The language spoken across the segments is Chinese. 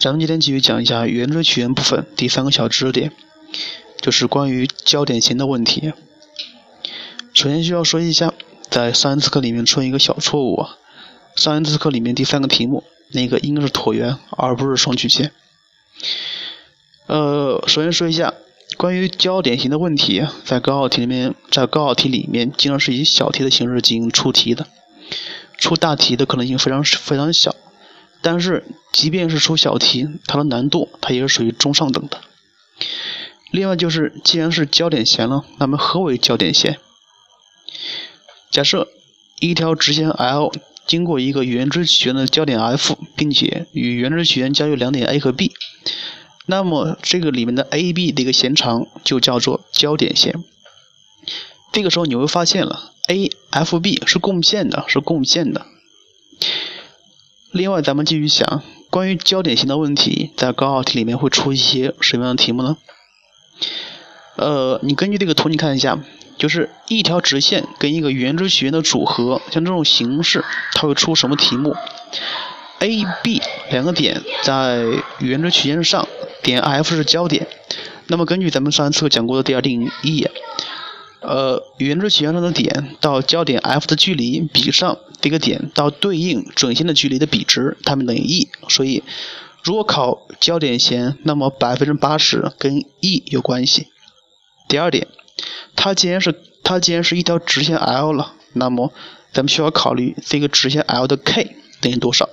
咱们今天继续讲一下圆锥曲线部分第三个小知识点，就是关于焦点型的问题。首先需要说一下，在上一次课里面出现一个小错误啊。上一次课里面第三个题目那个应该是椭圆，而不是双曲线。呃，首先说一下关于焦点型的问题，在高考题里面，在高考题里面经常是以小题的形式进行出题的，出大题的可能性非常非常小。但是，即便是出小题，它的难度它也是属于中上等的。另外就是，既然是焦点线了，那么何为焦点线？假设一条直线 L 经过一个圆锥曲线的焦点 F，并且与圆锥曲线交有两点 A 和 B，那么这个里面的 AB 的一个弦长就叫做焦点线。这个时候你会发现了，AFB 是共线的，是共线的。另外，咱们继续想关于焦点型的问题，在高考题里面会出一些什么样的题目呢？呃，你根据这个图，你看一下，就是一条直线跟一个圆锥曲线的组合，像这种形式，它会出什么题目？A、B 两个点在圆锥曲线上，点 F 是焦点。那么根据咱们上一次讲过的第二定义。呃，圆锥曲线上的点到焦点 F 的距离比上这个点到对应准线的距离的比值，它们等于 e。所以，如果考焦点弦，那么百分之八十跟 e 有关系。第二点，它既然是它既然是一条直线 L 了，那么咱们需要考虑这个直线 L 的 k 等于多少，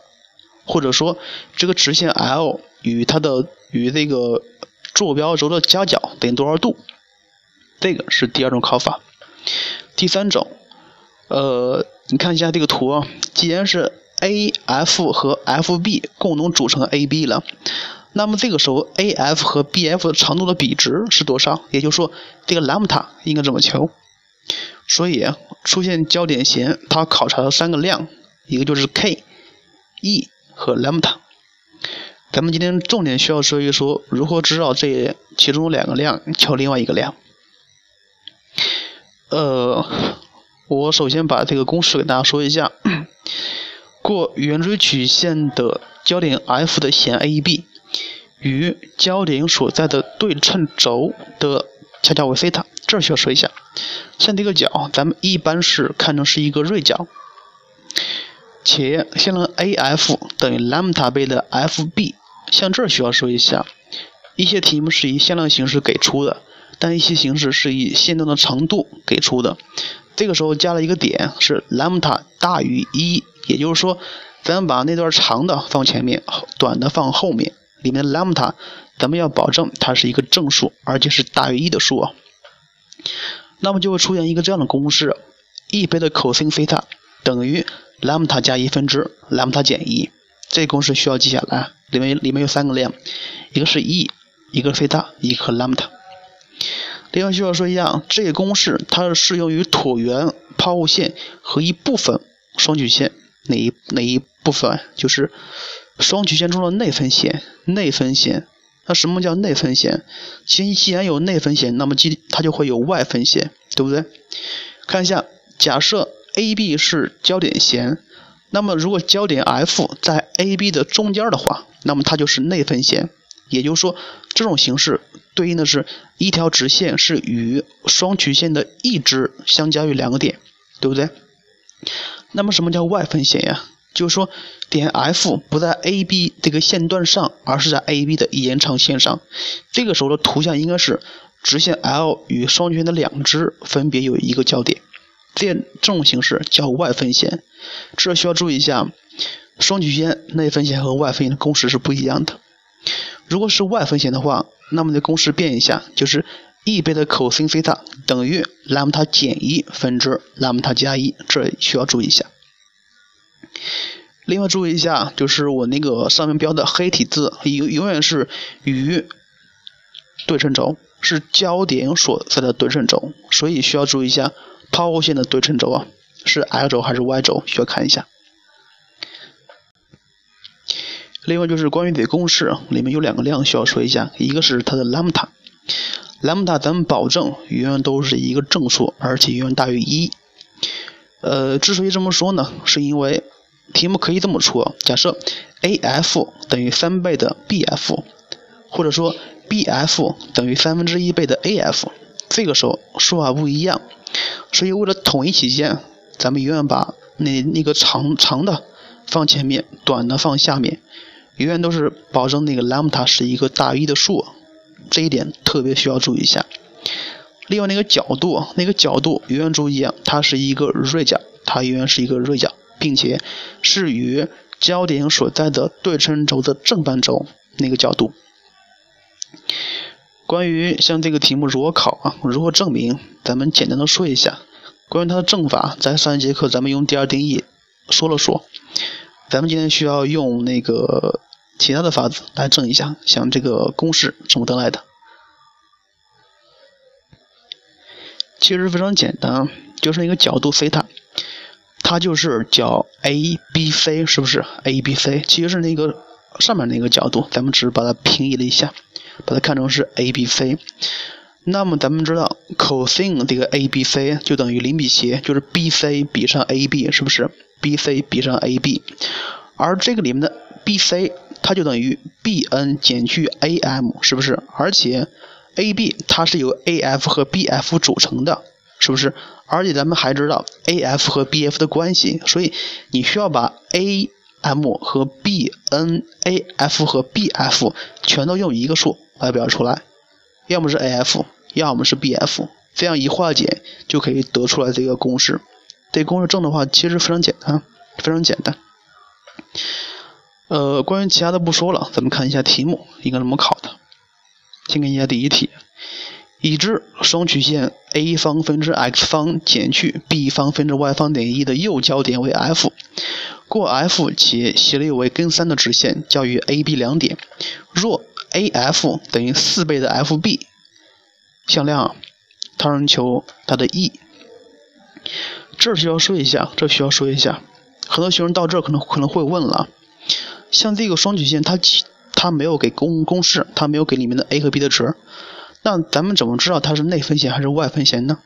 或者说这个直线 L 与它的与这个坐标轴的夹角等于多少度。这个是第二种考法，第三种，呃，你看一下这个图啊，既然是 A F 和 F B 共同组成 A B 了，那么这个时候 A F 和 B F 长度的比值是多少？也就是说，这个兰姆达应该怎么求？所以出现焦点弦，它考察了三个量，一个就是 K、E 和兰姆达。咱们今天重点需要说一说，如何知道这其中两个量求另外一个量。呃，我首先把这个公式给大家说一下。过圆锥曲线的焦点 F 的弦 AB 与焦点所在的对称轴的夹角为西塔，这需要说一下。像这个角，咱们一般是看成是一个锐角，且线量 AF 等于兰姆达倍的 FB，像这需要说一下。一些题目是以向量形式给出的。但一些形式是以线段的长度给出的，这个时候加了一个点是兰姆塔大于一，也就是说，咱们把那段长的放前面，短的放后面，里面兰姆塔咱们要保证它是一个正数，而且是大于一的数啊。那么就会出现一个这样的公式：e 倍的 cosine 菲塔等于兰姆塔加一分之兰姆塔减一。这公式需要记下来，里面里面有三个量，一个是 e，一个是西塔，一个兰姆塔。另外需要说一下，这个公式它是适用于椭圆、抛物线和一部分双曲线哪一哪一部分？就是双曲线中的内分线。内分线，那什么叫内分线？其实既然有内分线，那么即它就会有外分线，对不对？看一下，假设 AB 是焦点弦，那么如果焦点 F 在 AB 的中间的话，那么它就是内分线。也就是说，这种形式对应的是一条直线是与双曲线的一支相交于两个点，对不对？那么什么叫外分线呀？就是说点 F 不在 AB 这个线段上，而是在 AB 的延长线上。这个时候的图像应该是直线 L 与双曲线的两支分别有一个交点，这这种形式叫外分线。这需要注意一下，双曲线内分线和外分线的公式是不一样的。如果是外分线的话，那么的公式变一下，就是 e 倍的 cos 西塔等于兰姆达减一分之兰姆达加一，这需要注意一下。另外注意一下，就是我那个上面标的黑体字永永远是与对称轴，是焦点所在的对称轴，所以需要注意一下抛物线的对称轴啊，是 x 轴还是 y 轴，需要看一下。另外就是关于这个公式，里面有两个量需要说一下，一个是它的兰姆达，兰姆达咱们保证永远都是一个正数，而且永远大于一。呃，之所以这么说呢，是因为题目可以这么出：假设 AF 等于三倍的 BF，或者说 BF 等于三分之一倍的 AF，这个时候说法不一样。所以为了统一起见，咱们永远把那那个长长的放前面，短的放下面，永远都是保证那个 lambda 是一个大于一的数，这一点特别需要注意一下。另外那个角度，那个角度永远注意啊，它是一个锐角，它永远是一个锐角，并且是与焦点所在的对称轴的正半轴那个角度。关于像这个题目如何考啊，如何证明，咱们简单的说一下。关于它的证法，在上一节课咱们用第二定义说了说。咱们今天需要用那个其他的法子来证一下，像这个公式怎么得来的。其实非常简单，就是那个角度西塔，它就是角 ABC，是不是？ABC 其实是那个上面那个角度，咱们只是把它平移了一下，把它看成是 ABC。那么咱们知道 cosine 这个 ABC 就等于零比斜，就是 BC 比上 AB，是不是？BC 比上 AB，而这个里面的 BC 它就等于 BN 减去 AM，是不是？而且 AB 它是由 AF 和 BF 组成的，是不是？而且咱们还知道 AF 和 BF 的关系，所以你需要把 AM 和 BN，AF 和 BF 全都用一个数来表示出来，要么是 AF，要么是 BF，这样一化简就可以得出来这个公式。这公式证的话其实非常简单，非常简单。呃，关于其他的不说了，咱们看一下题目应该怎么考的。先看一下第一题，已知双曲线 a 方分之 x 方减去 b 方分之 y 方等于一的右交点为 F，过 F 且斜率为根三的直线交于 A、B 两点。若 AF 等于四倍的 FB，向量，它让求它的 E。这需要说一下，这需要说一下，很多学生到这儿可能可能会问了，像这个双曲线，它。它没有给公公式，它没有给里面的 a 和 b 的值，那咱们怎么知道它是内分线还是外分线呢？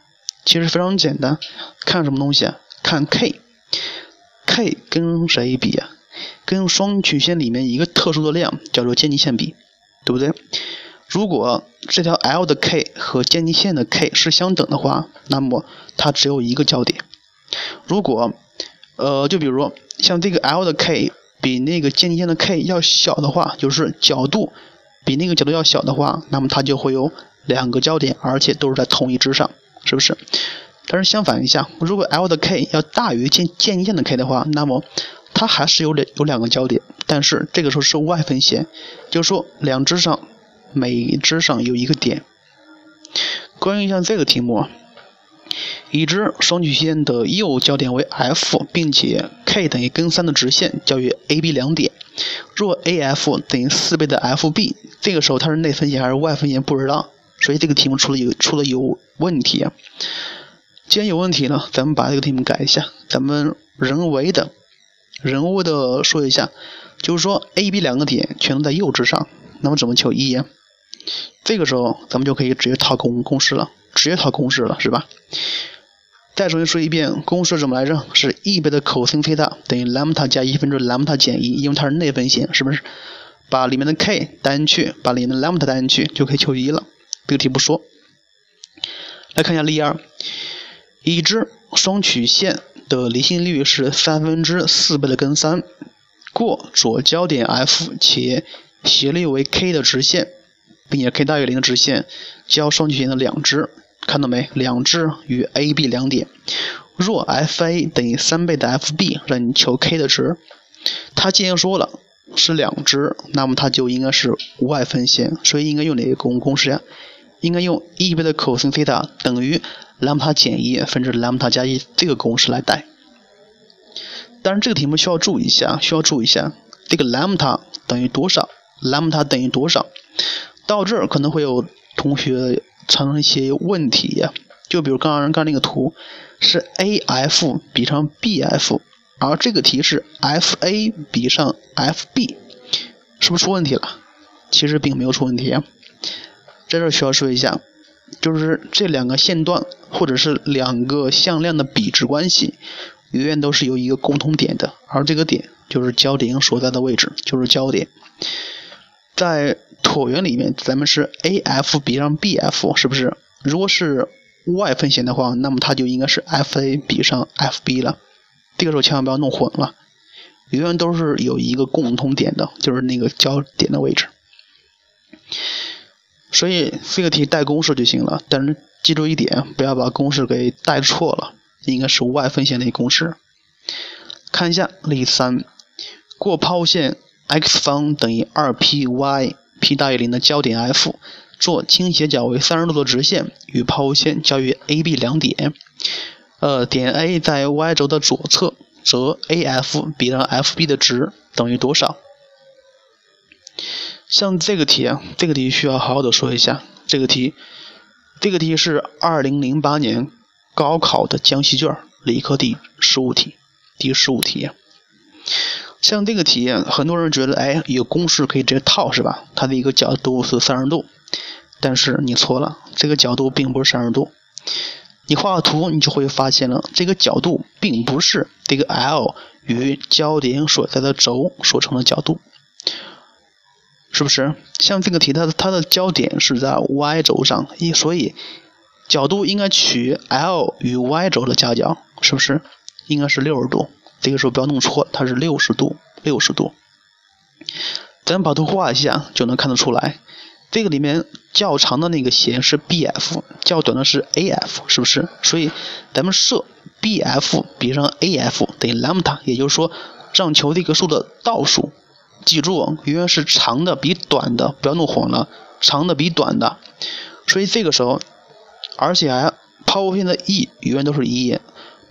其实非常简单，看什么东西啊？看 k，k 跟谁比啊？跟双曲线里面一个特殊的量叫做间接线比，对不对？如果这条 l 的 k 和间接线的 k 是相等的话，那么它只有一个交点。如果，呃，就比如像这个 l 的 k。比那个渐近线的 k 要小的话，就是角度比那个角度要小的话，那么它就会有两个焦点，而且都是在同一支上，是不是？但是相反一下，如果 l 的 k 要大于渐渐近线的 k 的话，那么它还是有两有两个焦点，但是这个时候是外分线，就是说两支上每支上有一个点。关于像这个题目。已知双曲线的右交点为 F，并且 k 等于根三的直线交于 A、B 两点。若 AF 等于四倍的 FB，这个时候它是内分线还是外分线不知道，所以这个题目出了有出了有问题。啊既然有问题呢，咱们把这个题目改一下，咱们人为的、人为的说一下，就是说 A、B 两个点全都在右支上，那么怎么求 E 呀？这个时候咱们就可以直接套公公式了，直接套公式了，是吧？再重新说一遍，公式怎么来着？是 e 倍的 cos 西塔等于 lambda 加一分之 lambda 减一，因为它是内分线，是不是？把里面的 k 单进去，把里面的 lambda 单进去，就可以求一了。这个题不说。来看一下例二，已知双曲线的离心率是三分之四倍的根三，过左交点 F 且斜率为 k 的直线，并且 k 大于零的直线交双曲线的两支。看到没？两支与 A、B 两点，若 FA 等于三倍的 FB，让你求 k 的值。它既然说了是两支，那么它就应该是外分线，所以应该用哪个公公式呀？应该用 e 倍的 cos 西塔等于 lambda 减一分之 lambda 加一这个公式来代。当然，这个题目需要注意一下，需要注意一下，这个 lambda 等于多少？lambda 等于多少？到这儿可能会有同学。产生一些问题呀，就比如刚刚刚那个图是 AF 比上 BF，而这个题是 FA 比上 FB，是不是出问题了？其实并没有出问题，啊在这需要说一下，就是这两个线段或者是两个向量的比值关系，永远都是有一个共同点的，而这个点就是焦点所在的位置，就是焦点。在椭圆里面，咱们是 AF 比上 BF，是不是？如果是 y 分弦的话，那么它就应该是 FA 比上 FB 了。这个时候千万不要弄混了，永远都是有一个共同点的，就是那个焦点的位置。所以这个题带公式就行了，但是记住一点，不要把公式给带错了，应该是 y 分弦的一公式。看一下例三，过抛物线 x 方等于 2py，p 大于零的焦点 F，做倾斜角为三十度的直线，与抛物线交于 A、B 两点。呃，点 A 在 y 轴的左侧，则 AF 比上 FB 的值等于多少？像这个题啊，这个题需要好好的说一下。这个题，这个题是二零零八年高考的江西卷理科第十五题，第十五题。像这个题，很多人觉得，哎，有公式可以直接套，是吧？它的一个角度是三十度，但是你错了，这个角度并不是三十度。你画个图，你就会发现了，这个角度并不是这个 L 与焦点所在的轴所成的角度。是不是像这个题，它的它的焦点是在 y 轴上，一所以角度应该取 L 与 y 轴的夹角，是不是？应该是六十度。这个时候不要弄错，它是六十度，六十度。咱们把图画一下就能看得出来，这个里面较长的那个弦是 BF，较短的是 AF，是不是？所以咱们设 BF 比上 AF 等于 lambda，也就是说让求这个数的倒数。记住，永远是长的比短的，不要弄混了。长的比短的，所以这个时候，而且抛物线的 e 永远都是一，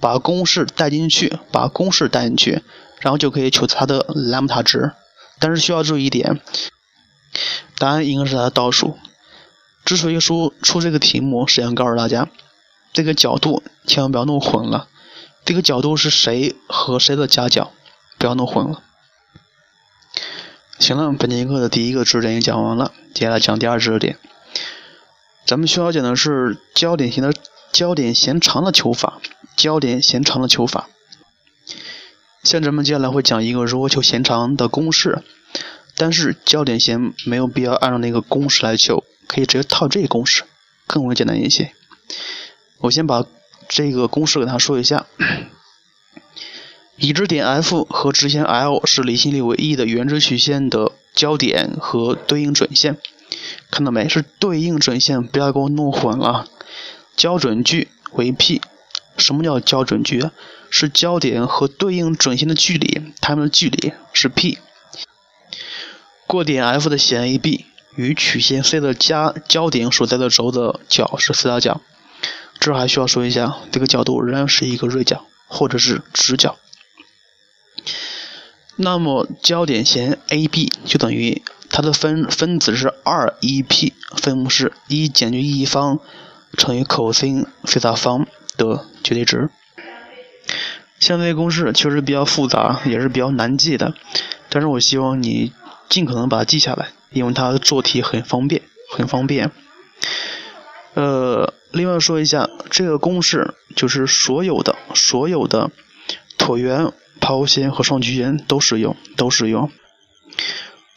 把公式带进去，把公式带进去，然后就可以求它的兰姆塔值。但是需要注意一点，答案应该是它的倒数。之所以说出这个题目，是想告诉大家，这个角度千万不要弄混了。这个角度是谁和谁的夹角，不要弄混了。行了，本节课的第一个知识点也讲完了，接下来讲第二知识点。咱们需要讲的是焦点弦的焦点弦长的求法，焦点弦长的求法。像咱们接下来会讲一个如何求弦长的公式，但是焦点弦没有必要按照那个公式来求，可以直接套这个公式，更为简单一些。我先把这个公式给大家说一下。已知点 F 和直线 L 是离心力为 e 的圆锥曲线的交点和对应准线，看到没？是对应准线，不要给我弄混了。交准距为 p，什么叫交准距？是焦点和对应准线的距离，它们的距离是 p。过点 F 的弦 AB 与曲线 C 的加焦点所在的轴的角是四大角。这还需要说一下，这个角度仍然是一个锐角或者是直角。那么焦点弦 AB 就等于它的分分子是二 EP，分母是一减去 e 方乘以 cos 西塔方的绝对值。像这些公式确实比较复杂，也是比较难记的，但是我希望你尽可能把它记下来，因为它做题很方便，很方便。呃，另外说一下，这个公式就是所有的所有的椭圆。抛物线和双曲线都适用，都适用。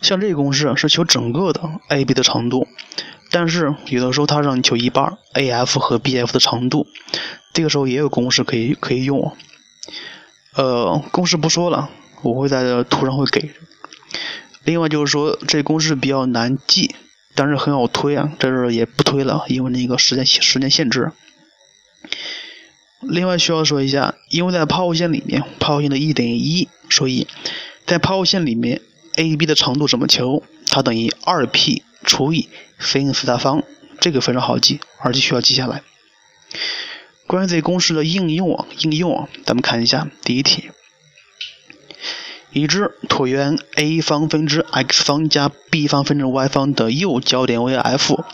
像这个公式是求整个的 AB 的长度，但是有的时候它让你求一半 AF 和 BF 的长度，这个时候也有公式可以可以用。呃，公式不说了，我会在这图上会给。另外就是说，这公式比较难记，但是很好推啊，这是也不推了，因为那个时间时间限制。另外需要说一下，因为在抛物线里面，抛物线的 e 等于一，所以在抛物线里面，AB 的长度怎么求？它等于二 p 除以 sin 西塔方，这个非常好记，而且需要记下来。关于这公式的应用啊，应用啊咱们看一下第一题：已知椭圆 A 方分之 x 方加 B 方分之 y 方的右焦点为 F。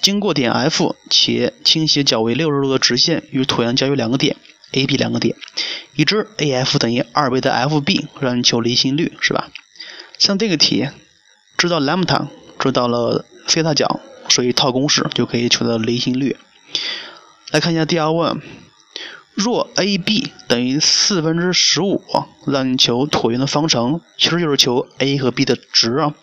经过点 F 且倾斜角为六十度的直线与椭圆交于两个点 A、B 两个点，已知 AF 等于二倍的 FB，让你求离心率是吧？像这个题，知道 lambda，知道了西塔角，所以套公式就可以求得离心率。来看一下第二问，若 AB 等于四分之十五，让你求椭圆的方程，其实就是求 A 和 B 的值啊。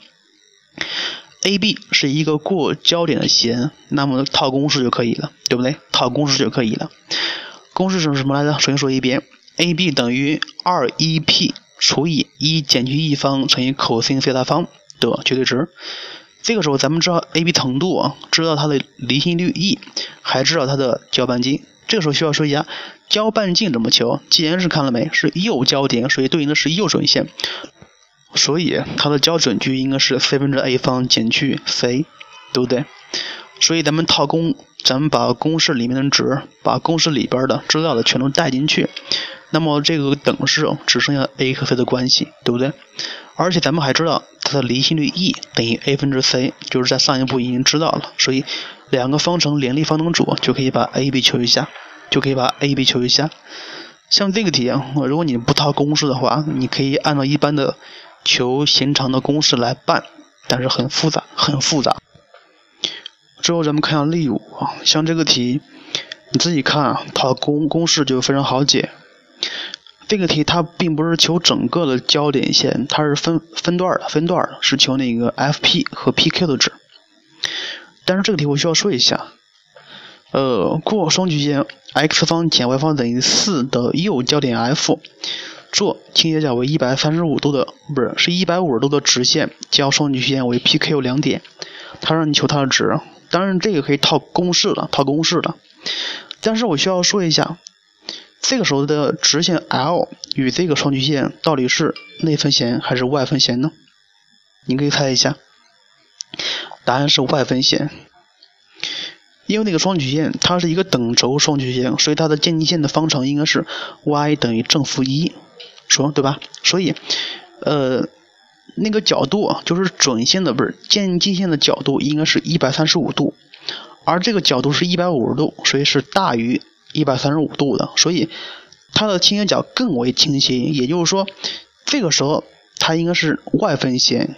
AB 是一个过焦点的弦，那么套公式就可以了，对不对？套公式就可以了。公式是什么来着？首先说一遍，AB 等于二 e p 除以一减去一方乘以 cos 西塔方的绝对值。这个时候咱们知道 AB 长度啊，知道它的离心率 E，还知道它的交半径。这个时候需要说一下交半径怎么求？既然是看了没，是右交点，所以对应的是右准线。所以它的交准距应该是 c 分之 a 方减去 c，对不对？所以咱们套公，咱们把公式里面的值，把公式里边的知道的全都带进去，那么这个等式只剩下 a 和 c 的关系，对不对？而且咱们还知道它的离心率 E 等于 a 分之 c，就是在上一步已经知道了，所以两个方程联立方程组就可以把 a、b 求一下，就可以把 a、b 求一下。像这个题，如果你不套公式的话，你可以按照一般的。求弦长的公式来办，但是很复杂，很复杂。之后咱们看下例五啊，像这个题，你自己看啊，它公公式就非常好解。这个题它并不是求整个的交点线，它是分分段的，分段的是求那个 F_p 和 P_q 的值。但是这个题我需要说一下，呃，过双曲线 x 方减 y 方等于四的右交点 F。做倾斜角为一百三十五度的，不是，是一百五十度的直线，交双曲线为 PQ 两点，它让你求它的值，当然这个可以套公式了，套公式了。但是我需要说一下，这个时候的直线 L 与这个双曲线到底是内分弦还是外分弦呢？你可以猜一下，答案是外分弦。因为那个双曲线它是一个等轴双曲线，所以它的渐近线的方程应该是 y 等于正负一。说对吧？所以，呃，那个角度就是准线的不是渐近线的角度，应该是一百三十五度，而这个角度是一百五十度，所以是大于一百三十五度的，所以它的倾斜角更为倾斜。也就是说，这个时候它应该是外分弦。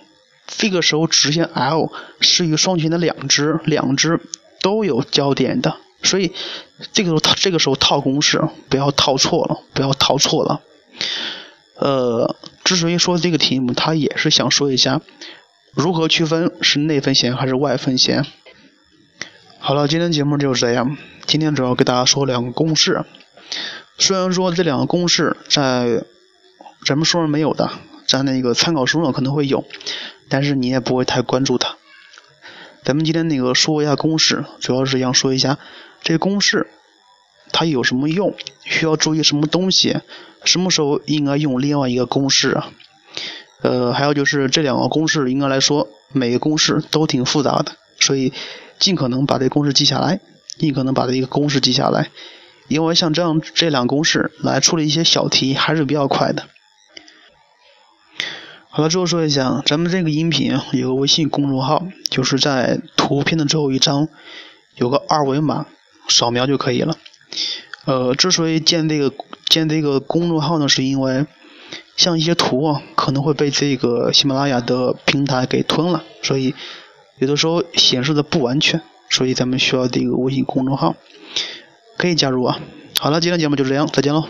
这个时候直线 L 是与双曲线的两支，两支都有交点的，所以这个时候套这个时候套公式不要套错了，不要套错了。呃，之所以说这个题目，它也是想说一下如何区分是内分弦还是外分弦。好了，今天节目就是这样。今天主要给大家说两个公式，虽然说这两个公式在咱们书上没有的，在那个参考书上可能会有，但是你也不会太关注它。咱们今天那个说一下公式，主要是想说一下这公式。它有什么用？需要注意什么东西？什么时候应该用另外一个公式啊？呃，还有就是这两个公式应该来说，每个公式都挺复杂的，所以尽可能把这公式记下来，尽可能把这一个公式记下来，因为像这样这两公式来处理一些小题还是比较快的。好了，最后说一下，咱们这个音频有个微信公众号，就是在图片的最后一张有个二维码，扫描就可以了。呃，之所以建这个建这个公众号呢，是因为像一些图啊，可能会被这个喜马拉雅的平台给吞了，所以有的时候显示的不完全，所以咱们需要这个微信公众号，可以加入啊。好了，今天节目就这样，再见喽。